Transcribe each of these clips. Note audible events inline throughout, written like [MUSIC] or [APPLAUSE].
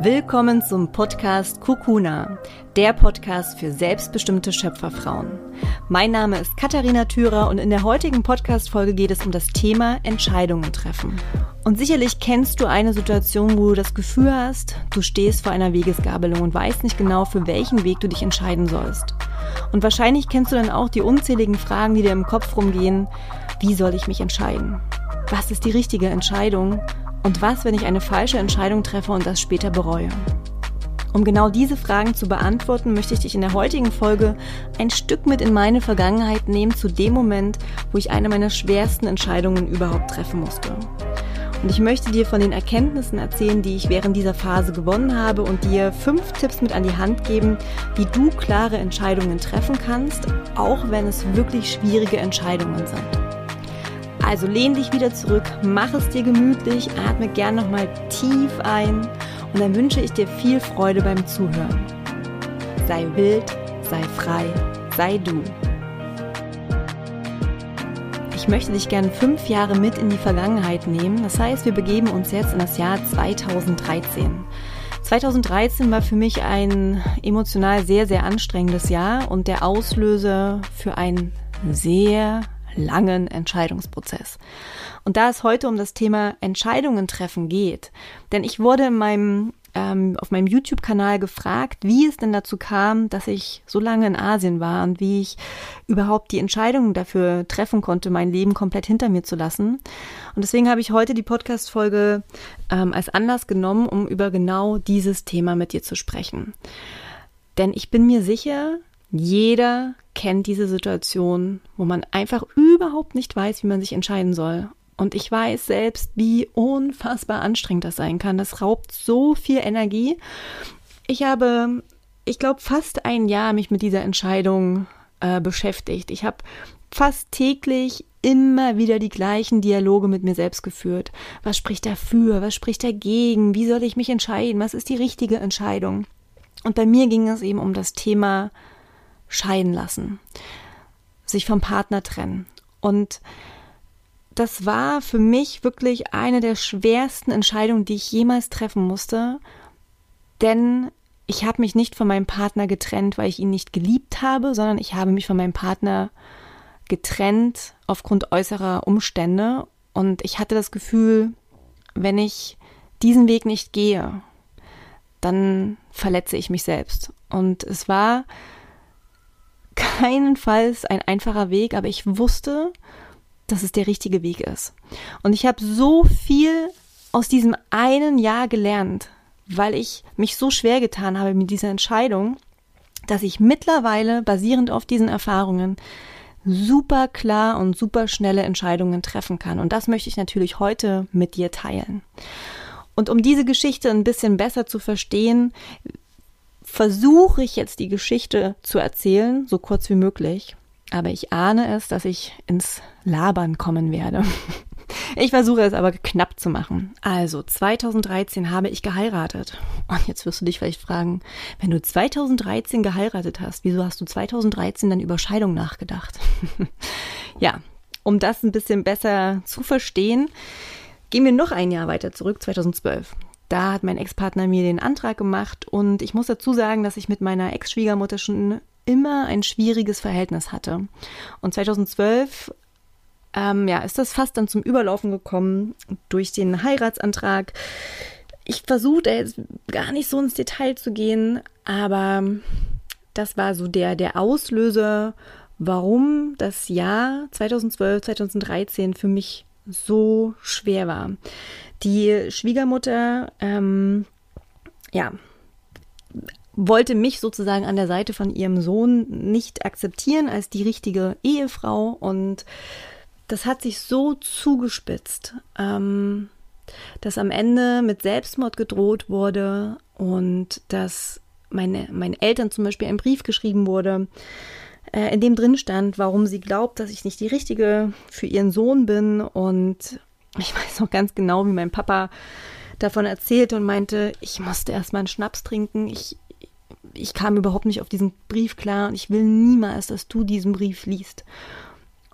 Willkommen zum Podcast Kukuna, der Podcast für selbstbestimmte Schöpferfrauen. Mein Name ist Katharina Thürer und in der heutigen Podcast-Folge geht es um das Thema Entscheidungen treffen. Und sicherlich kennst du eine Situation, wo du das Gefühl hast, du stehst vor einer Wegesgabelung und weißt nicht genau, für welchen Weg du dich entscheiden sollst. Und wahrscheinlich kennst du dann auch die unzähligen Fragen, die dir im Kopf rumgehen. Wie soll ich mich entscheiden? Was ist die richtige Entscheidung? Und was, wenn ich eine falsche Entscheidung treffe und das später bereue? Um genau diese Fragen zu beantworten, möchte ich dich in der heutigen Folge ein Stück mit in meine Vergangenheit nehmen zu dem Moment, wo ich eine meiner schwersten Entscheidungen überhaupt treffen musste. Und ich möchte dir von den Erkenntnissen erzählen, die ich während dieser Phase gewonnen habe und dir fünf Tipps mit an die Hand geben, wie du klare Entscheidungen treffen kannst, auch wenn es wirklich schwierige Entscheidungen sind. Also lehn dich wieder zurück, mach es dir gemütlich, atme gern nochmal tief ein und dann wünsche ich dir viel Freude beim Zuhören. Sei wild, sei frei, sei du. Ich möchte dich gern fünf Jahre mit in die Vergangenheit nehmen. Das heißt, wir begeben uns jetzt in das Jahr 2013. 2013 war für mich ein emotional sehr, sehr anstrengendes Jahr und der Auslöser für ein sehr langen Entscheidungsprozess. Und da es heute um das Thema Entscheidungen treffen geht, denn ich wurde in meinem ähm, auf meinem YouTube-Kanal gefragt, wie es denn dazu kam, dass ich so lange in Asien war und wie ich überhaupt die Entscheidung dafür treffen konnte, mein Leben komplett hinter mir zu lassen. Und deswegen habe ich heute die Podcast-Folge ähm, als Anlass genommen, um über genau dieses Thema mit dir zu sprechen. Denn ich bin mir sicher, jeder kennt diese Situation, wo man einfach überhaupt nicht weiß, wie man sich entscheiden soll. Und ich weiß selbst, wie unfassbar anstrengend das sein kann. Das raubt so viel Energie. Ich habe, ich glaube, fast ein Jahr mich mit dieser Entscheidung äh, beschäftigt. Ich habe fast täglich immer wieder die gleichen Dialoge mit mir selbst geführt. Was spricht dafür? Was spricht dagegen? Wie soll ich mich entscheiden? Was ist die richtige Entscheidung? Und bei mir ging es eben um das Thema scheiden lassen, sich vom Partner trennen. Und das war für mich wirklich eine der schwersten Entscheidungen, die ich jemals treffen musste, denn ich habe mich nicht von meinem Partner getrennt, weil ich ihn nicht geliebt habe, sondern ich habe mich von meinem Partner getrennt aufgrund äußerer Umstände und ich hatte das Gefühl, wenn ich diesen Weg nicht gehe, dann verletze ich mich selbst. Und es war keinenfalls ein einfacher Weg, aber ich wusste, dass es der richtige Weg ist. Und ich habe so viel aus diesem einen Jahr gelernt, weil ich mich so schwer getan habe mit dieser Entscheidung, dass ich mittlerweile basierend auf diesen Erfahrungen super klar und super schnelle Entscheidungen treffen kann. Und das möchte ich natürlich heute mit dir teilen. Und um diese Geschichte ein bisschen besser zu verstehen, versuche ich jetzt die Geschichte zu erzählen, so kurz wie möglich. Aber ich ahne es, dass ich ins Labern kommen werde. [LAUGHS] Ich versuche es aber knapp zu machen. Also, 2013 habe ich geheiratet. Und jetzt wirst du dich vielleicht fragen, wenn du 2013 geheiratet hast, wieso hast du 2013 dann über Scheidung nachgedacht? [LAUGHS] ja, um das ein bisschen besser zu verstehen, gehen wir noch ein Jahr weiter zurück, 2012. Da hat mein Ex-Partner mir den Antrag gemacht und ich muss dazu sagen, dass ich mit meiner Ex-Schwiegermutter schon immer ein schwieriges Verhältnis hatte. Und 2012 ähm, ja, ist das fast dann zum Überlaufen gekommen durch den Heiratsantrag. Ich versuche jetzt gar nicht so ins Detail zu gehen, aber das war so der, der Auslöser, warum das Jahr 2012, 2013 für mich so schwer war. Die Schwiegermutter, ähm, ja, wollte mich sozusagen an der Seite von ihrem Sohn nicht akzeptieren als die richtige Ehefrau und das hat sich so zugespitzt, ähm, dass am Ende mit Selbstmord gedroht wurde und dass meine, meinen Eltern zum Beispiel ein Brief geschrieben wurde, in dem drin stand, warum sie glaubt, dass ich nicht die richtige für ihren Sohn bin und ich weiß noch ganz genau, wie mein Papa davon erzählte und meinte, ich musste erstmal einen Schnaps trinken. Ich, ich kam überhaupt nicht auf diesen Brief klar und ich will niemals, dass du diesen Brief liest.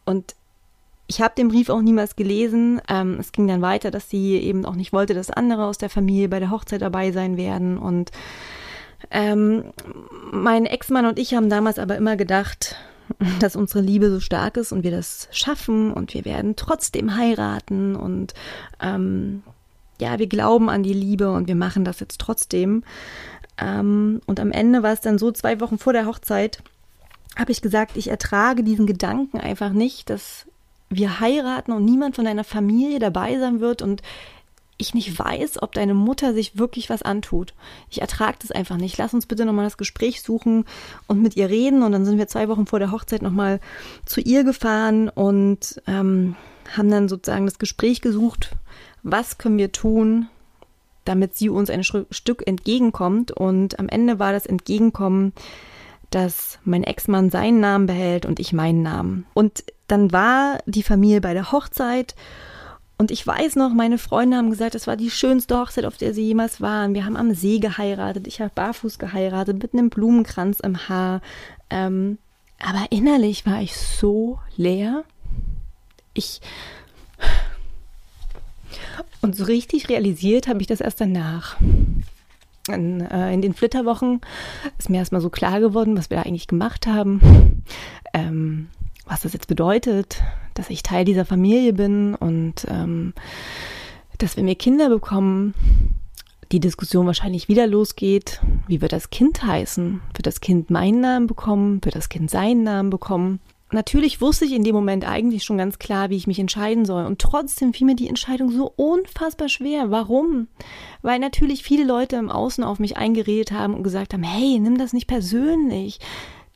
Und ich habe den Brief auch niemals gelesen. Ähm, es ging dann weiter, dass sie eben auch nicht wollte, dass andere aus der Familie bei der Hochzeit dabei sein werden. Und ähm, mein Ex-Mann und ich haben damals aber immer gedacht, [LAUGHS] dass unsere Liebe so stark ist und wir das schaffen und wir werden trotzdem heiraten und ähm, ja, wir glauben an die Liebe und wir machen das jetzt trotzdem. Ähm, und am Ende war es dann so, zwei Wochen vor der Hochzeit, habe ich gesagt, ich ertrage diesen Gedanken einfach nicht, dass wir heiraten und niemand von deiner Familie dabei sein wird und ich nicht weiß, ob deine Mutter sich wirklich was antut. Ich ertrage das einfach nicht. Lass uns bitte nochmal das Gespräch suchen und mit ihr reden. Und dann sind wir zwei Wochen vor der Hochzeit nochmal zu ihr gefahren und ähm, haben dann sozusagen das Gespräch gesucht. Was können wir tun, damit sie uns ein Stück entgegenkommt? Und am Ende war das Entgegenkommen, dass mein Ex-Mann seinen Namen behält und ich meinen Namen. Und dann war die Familie bei der Hochzeit und ich weiß noch, meine Freunde haben gesagt, es war die schönste Hochzeit, auf der sie jemals waren. Wir haben am See geheiratet, ich habe barfuß geheiratet, mit einem Blumenkranz im Haar. Ähm, aber innerlich war ich so leer. Ich. Und so richtig realisiert habe ich das erst danach. In, äh, in den Flitterwochen ist mir erstmal so klar geworden, was wir da eigentlich gemacht haben. Ähm, was das jetzt bedeutet, dass ich Teil dieser Familie bin und ähm, dass wir mir Kinder bekommen, die Diskussion wahrscheinlich wieder losgeht. Wie wird das Kind heißen? Wird das Kind meinen Namen bekommen? Wird das Kind seinen Namen bekommen? Natürlich wusste ich in dem Moment eigentlich schon ganz klar, wie ich mich entscheiden soll. Und trotzdem fiel mir die Entscheidung so unfassbar schwer. Warum? Weil natürlich viele Leute im Außen auf mich eingeredet haben und gesagt haben, hey, nimm das nicht persönlich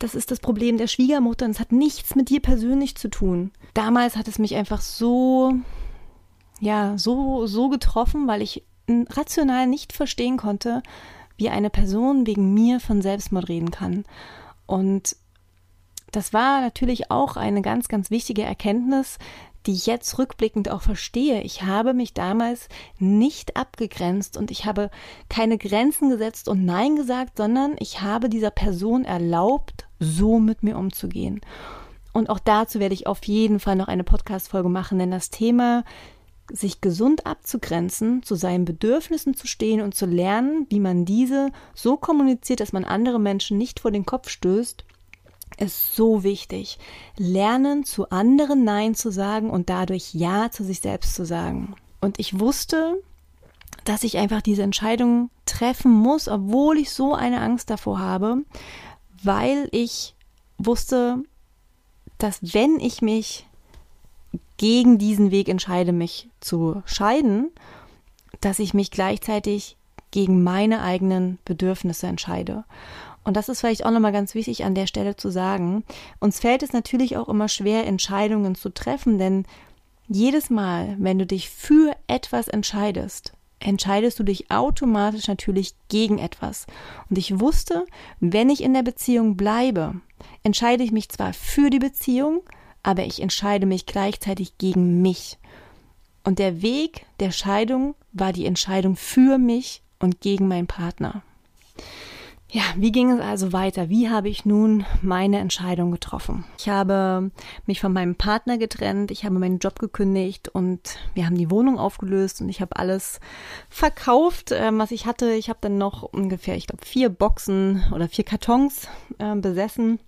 das ist das Problem der Schwiegermutter und es hat nichts mit dir persönlich zu tun. Damals hat es mich einfach so, ja, so, so getroffen, weil ich rational nicht verstehen konnte, wie eine Person wegen mir von Selbstmord reden kann. Und das war natürlich auch eine ganz, ganz wichtige Erkenntnis, die ich jetzt rückblickend auch verstehe. Ich habe mich damals nicht abgegrenzt und ich habe keine Grenzen gesetzt und Nein gesagt, sondern ich habe dieser Person erlaubt, so mit mir umzugehen. Und auch dazu werde ich auf jeden Fall noch eine Podcast-Folge machen, denn das Thema sich gesund abzugrenzen, zu seinen Bedürfnissen zu stehen und zu lernen, wie man diese so kommuniziert, dass man andere Menschen nicht vor den Kopf stößt, ist so wichtig. Lernen, zu anderen Nein zu sagen und dadurch Ja zu sich selbst zu sagen. Und ich wusste, dass ich einfach diese Entscheidung treffen muss, obwohl ich so eine Angst davor habe, weil ich wusste, dass wenn ich mich gegen diesen Weg entscheide, mich zu scheiden, dass ich mich gleichzeitig gegen meine eigenen Bedürfnisse entscheide. Und das ist vielleicht auch nochmal ganz wichtig an der Stelle zu sagen. Uns fällt es natürlich auch immer schwer, Entscheidungen zu treffen, denn jedes Mal, wenn du dich für etwas entscheidest, entscheidest du dich automatisch natürlich gegen etwas. Und ich wusste, wenn ich in der Beziehung bleibe, entscheide ich mich zwar für die Beziehung, aber ich entscheide mich gleichzeitig gegen mich. Und der Weg der Scheidung war die Entscheidung für mich und gegen meinen Partner. Ja, wie ging es also weiter? Wie habe ich nun meine Entscheidung getroffen? Ich habe mich von meinem Partner getrennt, ich habe meinen Job gekündigt und wir haben die Wohnung aufgelöst und ich habe alles verkauft, äh, was ich hatte. Ich habe dann noch ungefähr, ich glaube, vier Boxen oder vier Kartons äh, besessen,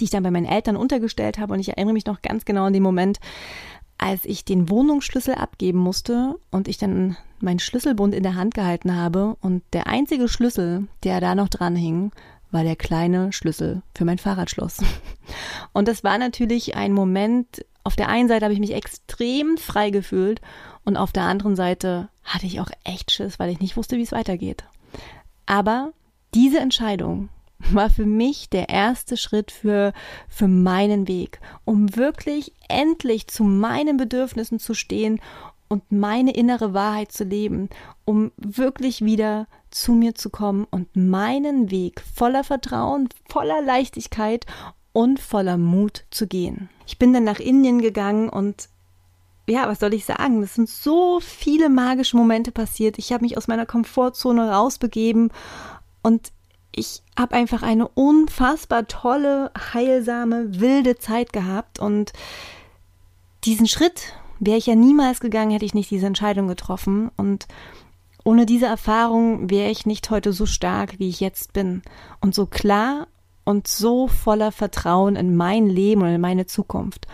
die ich dann bei meinen Eltern untergestellt habe und ich erinnere mich noch ganz genau an den Moment, als ich den Wohnungsschlüssel abgeben musste und ich dann meinen Schlüsselbund in der Hand gehalten habe und der einzige Schlüssel, der da noch dran hing, war der kleine Schlüssel für mein Fahrradschloss. [LAUGHS] Und das war natürlich ein Moment, auf der einen Seite habe ich mich extrem frei gefühlt und auf der anderen Seite hatte ich auch echt Schiss, weil ich nicht wusste, wie es weitergeht. Aber diese Entscheidung war für mich der erste Schritt für, für meinen Weg, um wirklich endlich zu meinen Bedürfnissen zu stehen und meine innere Wahrheit zu leben, um wirklich wieder zu mir zu kommen und meinen Weg voller Vertrauen, voller Leichtigkeit und voller Mut zu gehen. Ich bin dann nach Indien gegangen und ja, was soll ich sagen? Es sind so viele magische Momente passiert. Ich habe mich aus meiner Komfortzone rausbegeben und ich habe einfach eine unfassbar tolle, heilsame, wilde Zeit gehabt und diesen Schritt wäre ich ja niemals gegangen, hätte ich nicht diese Entscheidung getroffen. Und ohne diese Erfahrung wäre ich nicht heute so stark, wie ich jetzt bin. Und so klar und so voller Vertrauen in mein Leben und in meine Zukunft.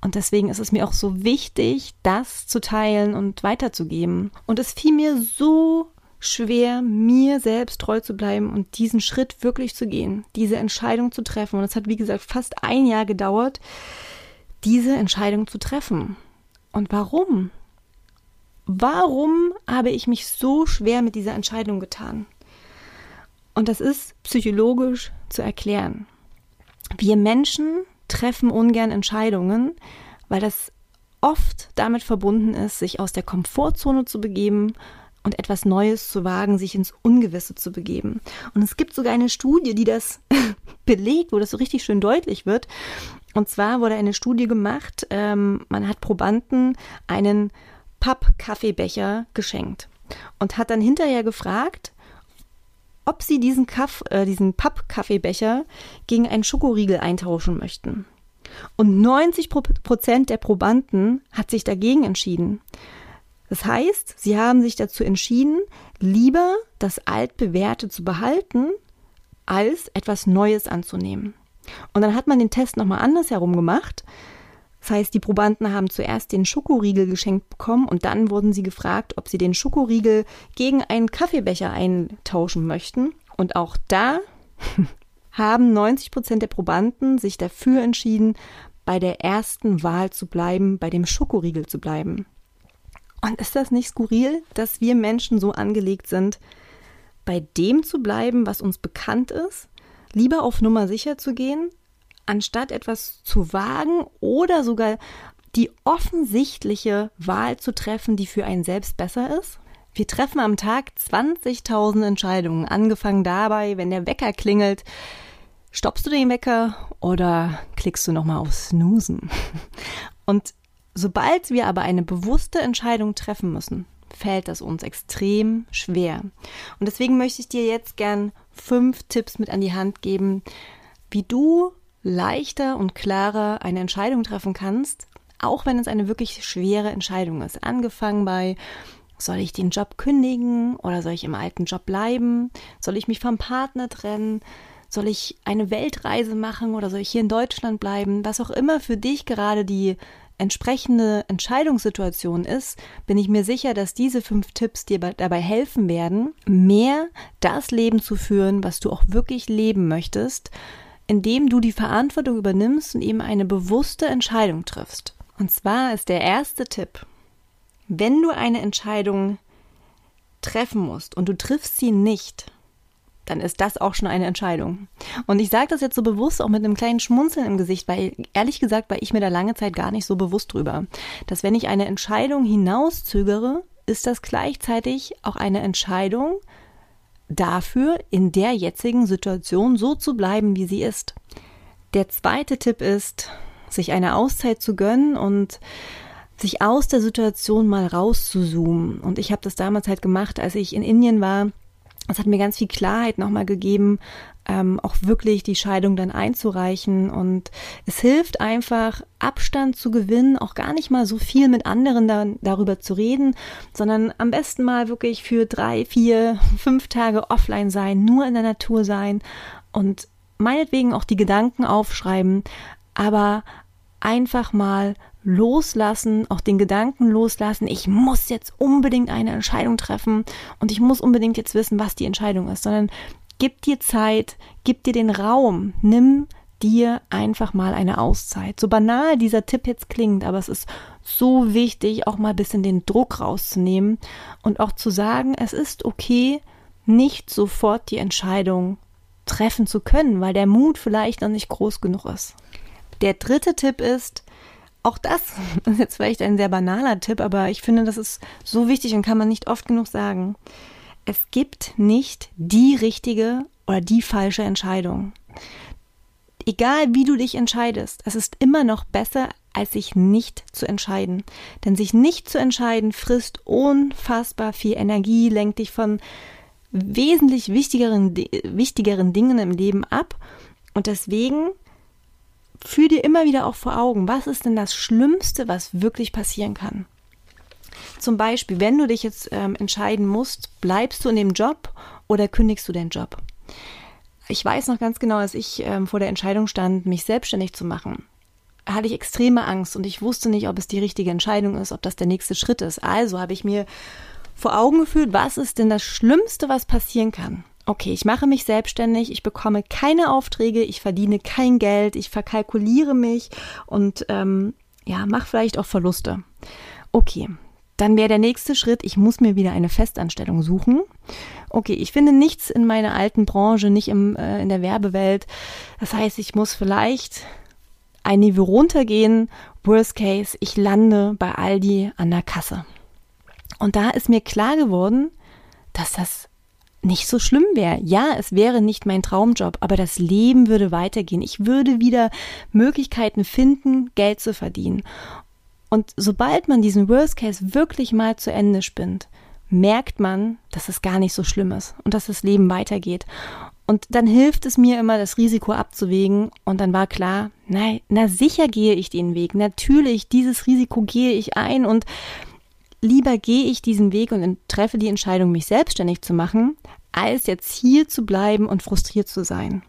Und deswegen ist es mir auch so wichtig, das zu teilen und weiterzugeben. Und es fiel mir so schwer, mir selbst treu zu bleiben und diesen Schritt wirklich zu gehen, diese Entscheidung zu treffen. Und es hat, wie gesagt, fast ein Jahr gedauert, diese Entscheidung zu treffen. Und warum? Warum habe ich mich so schwer mit dieser Entscheidung getan? Und das ist psychologisch zu erklären. Wir Menschen treffen ungern Entscheidungen, weil das oft damit verbunden ist, sich aus der Komfortzone zu begeben und etwas Neues zu wagen, sich ins Ungewisse zu begeben. Und es gibt sogar eine Studie, die das [LAUGHS] belegt, wo das so richtig schön deutlich wird. Und zwar wurde eine Studie gemacht, ähm, man hat Probanden einen Papp-Kaffeebecher geschenkt und hat dann hinterher gefragt, ob sie diesen, Kaff, äh, diesen Papp-Kaffeebecher gegen einen Schokoriegel eintauschen möchten. Und 90 Prozent der Probanden hat sich dagegen entschieden. Das heißt, sie haben sich dazu entschieden, lieber das altbewährte zu behalten, als etwas Neues anzunehmen. Und dann hat man den Test nochmal andersherum gemacht. Das heißt, die Probanden haben zuerst den Schokoriegel geschenkt bekommen und dann wurden sie gefragt, ob sie den Schokoriegel gegen einen Kaffeebecher eintauschen möchten. Und auch da [LAUGHS] haben 90 Prozent der Probanden sich dafür entschieden, bei der ersten Wahl zu bleiben, bei dem Schokoriegel zu bleiben. Und ist das nicht skurril, dass wir Menschen so angelegt sind, bei dem zu bleiben, was uns bekannt ist, lieber auf Nummer sicher zu gehen, anstatt etwas zu wagen oder sogar die offensichtliche Wahl zu treffen, die für einen selbst besser ist? Wir treffen am Tag 20.000 Entscheidungen, angefangen dabei, wenn der Wecker klingelt, stoppst du den Wecker oder klickst du nochmal auf Snoosen? [LAUGHS] Und Sobald wir aber eine bewusste Entscheidung treffen müssen, fällt das uns extrem schwer. Und deswegen möchte ich dir jetzt gern fünf Tipps mit an die Hand geben, wie du leichter und klarer eine Entscheidung treffen kannst, auch wenn es eine wirklich schwere Entscheidung ist. Angefangen bei, soll ich den Job kündigen oder soll ich im alten Job bleiben? Soll ich mich vom Partner trennen? Soll ich eine Weltreise machen oder soll ich hier in Deutschland bleiben? Was auch immer für dich gerade die entsprechende Entscheidungssituation ist, bin ich mir sicher, dass diese fünf Tipps dir dabei helfen werden, mehr das Leben zu führen, was du auch wirklich leben möchtest, indem du die Verantwortung übernimmst und eben eine bewusste Entscheidung triffst. Und zwar ist der erste Tipp, wenn du eine Entscheidung treffen musst und du triffst sie nicht, dann ist das auch schon eine Entscheidung. Und ich sage das jetzt so bewusst auch mit einem kleinen Schmunzeln im Gesicht, weil ehrlich gesagt war ich mir da lange Zeit gar nicht so bewusst drüber, dass wenn ich eine Entscheidung hinauszögere, ist das gleichzeitig auch eine Entscheidung dafür, in der jetzigen Situation so zu bleiben, wie sie ist. Der zweite Tipp ist, sich eine Auszeit zu gönnen und sich aus der Situation mal rauszuzoomen. Und ich habe das damals halt gemacht, als ich in Indien war es hat mir ganz viel Klarheit nochmal gegeben, ähm, auch wirklich die Scheidung dann einzureichen. Und es hilft einfach, Abstand zu gewinnen, auch gar nicht mal so viel mit anderen dann darüber zu reden, sondern am besten mal wirklich für drei, vier, [LAUGHS] fünf Tage offline sein, nur in der Natur sein und meinetwegen auch die Gedanken aufschreiben, aber einfach mal loslassen, auch den Gedanken loslassen, ich muss jetzt unbedingt eine Entscheidung treffen und ich muss unbedingt jetzt wissen, was die Entscheidung ist, sondern gib dir Zeit, gib dir den Raum, nimm dir einfach mal eine Auszeit. So banal dieser Tipp jetzt klingt, aber es ist so wichtig, auch mal ein bisschen den Druck rauszunehmen und auch zu sagen, es ist okay, nicht sofort die Entscheidung treffen zu können, weil der Mut vielleicht noch nicht groß genug ist. Der dritte Tipp ist, auch das ist jetzt vielleicht ein sehr banaler Tipp, aber ich finde, das ist so wichtig und kann man nicht oft genug sagen. Es gibt nicht die richtige oder die falsche Entscheidung. Egal wie du dich entscheidest, es ist immer noch besser, als sich nicht zu entscheiden. Denn sich nicht zu entscheiden frisst unfassbar viel Energie, lenkt dich von wesentlich wichtigeren, wichtigeren Dingen im Leben ab. Und deswegen führ dir immer wieder auch vor Augen, was ist denn das Schlimmste, was wirklich passieren kann? Zum Beispiel, wenn du dich jetzt ähm, entscheiden musst, bleibst du in dem Job oder kündigst du den Job? Ich weiß noch ganz genau, als ich ähm, vor der Entscheidung stand, mich selbstständig zu machen, hatte ich extreme Angst und ich wusste nicht, ob es die richtige Entscheidung ist, ob das der nächste Schritt ist. Also habe ich mir vor Augen gefühlt, was ist denn das Schlimmste, was passieren kann? Okay, ich mache mich selbstständig, ich bekomme keine Aufträge, ich verdiene kein Geld, ich verkalkuliere mich und ähm, ja, mache vielleicht auch Verluste. Okay, dann wäre der nächste Schritt, ich muss mir wieder eine Festanstellung suchen. Okay, ich finde nichts in meiner alten Branche, nicht im, äh, in der Werbewelt. Das heißt, ich muss vielleicht ein Niveau runtergehen. Worst case, ich lande bei Aldi an der Kasse. Und da ist mir klar geworden, dass das nicht so schlimm wäre. Ja, es wäre nicht mein Traumjob, aber das Leben würde weitergehen. Ich würde wieder Möglichkeiten finden, Geld zu verdienen. Und sobald man diesen Worst Case wirklich mal zu Ende spinnt, merkt man, dass es gar nicht so schlimm ist und dass das Leben weitergeht. Und dann hilft es mir immer, das Risiko abzuwägen. Und dann war klar, nein, na sicher gehe ich den Weg. Natürlich, dieses Risiko gehe ich ein und lieber gehe ich diesen Weg und treffe die Entscheidung, mich selbstständig zu machen, als jetzt hier zu bleiben und frustriert zu sein.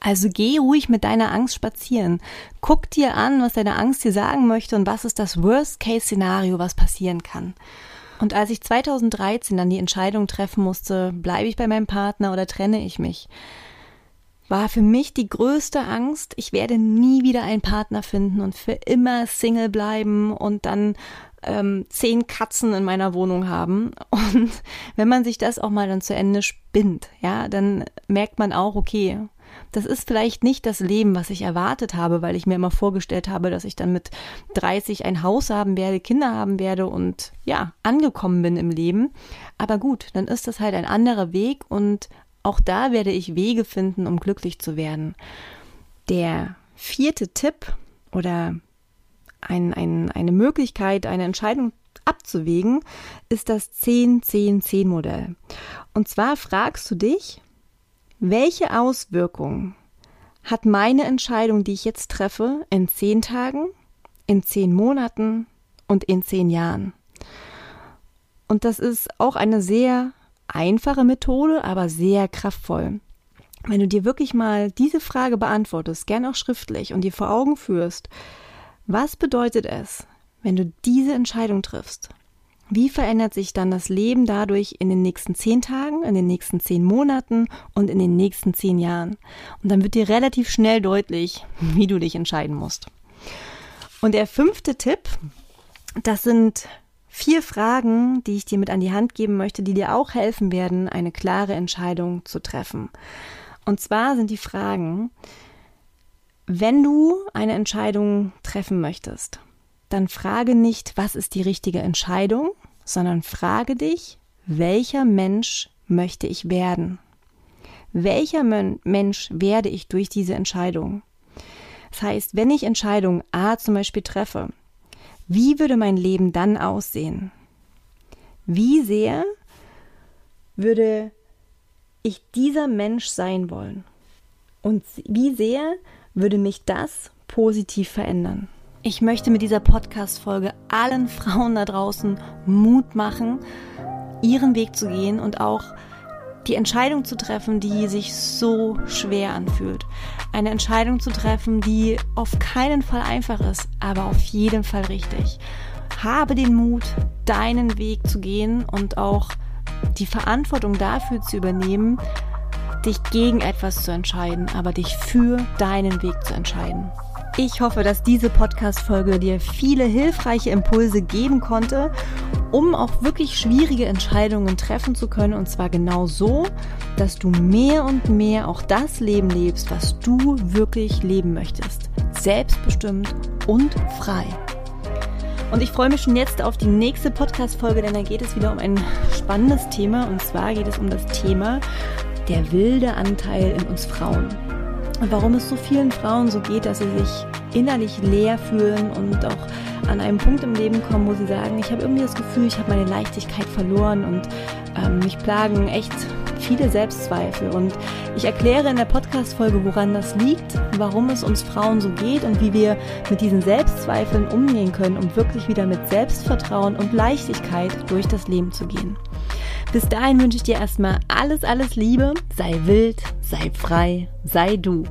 Also geh ruhig mit deiner Angst spazieren. Guck dir an, was deine Angst dir sagen möchte und was ist das Worst-Case-Szenario, was passieren kann. Und als ich 2013 dann die Entscheidung treffen musste, bleibe ich bei meinem Partner oder trenne ich mich, war für mich die größte Angst, ich werde nie wieder einen Partner finden und für immer Single bleiben und dann ähm, zehn Katzen in meiner Wohnung haben. [LAUGHS] Und wenn man sich das auch mal dann zu Ende spinnt, ja, dann merkt man auch, okay, das ist vielleicht nicht das Leben, was ich erwartet habe, weil ich mir immer vorgestellt habe, dass ich dann mit 30 ein Haus haben werde, Kinder haben werde und ja, angekommen bin im Leben. Aber gut, dann ist das halt ein anderer Weg und auch da werde ich Wege finden, um glücklich zu werden. Der vierte Tipp oder ein, ein, eine Möglichkeit, eine Entscheidung abzuwägen, ist das 10-10-10-Modell. Und zwar fragst du dich, welche Auswirkungen hat meine Entscheidung, die ich jetzt treffe, in zehn Tagen, in zehn Monaten und in zehn Jahren? Und das ist auch eine sehr einfache Methode, aber sehr kraftvoll. Wenn du dir wirklich mal diese Frage beantwortest, gern auch schriftlich und dir vor Augen führst, was bedeutet es, wenn du diese Entscheidung triffst? Wie verändert sich dann das Leben dadurch in den nächsten zehn Tagen, in den nächsten zehn Monaten und in den nächsten zehn Jahren? Und dann wird dir relativ schnell deutlich, [LAUGHS] wie du dich entscheiden musst. Und der fünfte Tipp, das sind vier Fragen, die ich dir mit an die Hand geben möchte, die dir auch helfen werden, eine klare Entscheidung zu treffen. Und zwar sind die Fragen, wenn du eine Entscheidung treffen möchtest, dann frage nicht, was ist die richtige Entscheidung, sondern frage dich, welcher Mensch möchte ich werden? Welcher Mensch werde ich durch diese Entscheidung? Das heißt, wenn ich Entscheidung A zum Beispiel treffe, wie würde mein Leben dann aussehen? Wie sehr würde ich dieser Mensch sein wollen? Und wie sehr würde mich das positiv verändern? Ich möchte mit dieser Podcast-Folge allen Frauen da draußen Mut machen, ihren Weg zu gehen und auch die Entscheidung zu treffen, die sich so schwer anfühlt. Eine Entscheidung zu treffen, die auf keinen Fall einfach ist, aber auf jeden Fall richtig. Habe den Mut, deinen Weg zu gehen und auch die Verantwortung dafür zu übernehmen, dich gegen etwas zu entscheiden, aber dich für deinen Weg zu entscheiden. Ich hoffe, dass diese Podcast-Folge dir viele hilfreiche Impulse geben konnte, um auch wirklich schwierige Entscheidungen treffen zu können. Und zwar genau so, dass du mehr und mehr auch das Leben lebst, was du wirklich leben möchtest. Selbstbestimmt und frei. Und ich freue mich schon jetzt auf die nächste Podcast-Folge, denn da geht es wieder um ein spannendes Thema. Und zwar geht es um das Thema der wilde Anteil in uns Frauen. Und warum es so vielen Frauen so geht, dass sie sich innerlich leer fühlen und auch an einem Punkt im Leben kommen, wo sie sagen, ich habe irgendwie das Gefühl, ich habe meine Leichtigkeit verloren und ähm, mich plagen echt viele Selbstzweifel. Und ich erkläre in der Podcast-Folge, woran das liegt, warum es uns Frauen so geht und wie wir mit diesen Selbstzweifeln umgehen können, um wirklich wieder mit Selbstvertrauen und Leichtigkeit durch das Leben zu gehen. Bis dahin wünsche ich dir erstmal alles, alles Liebe. Sei wild, sei frei, sei du.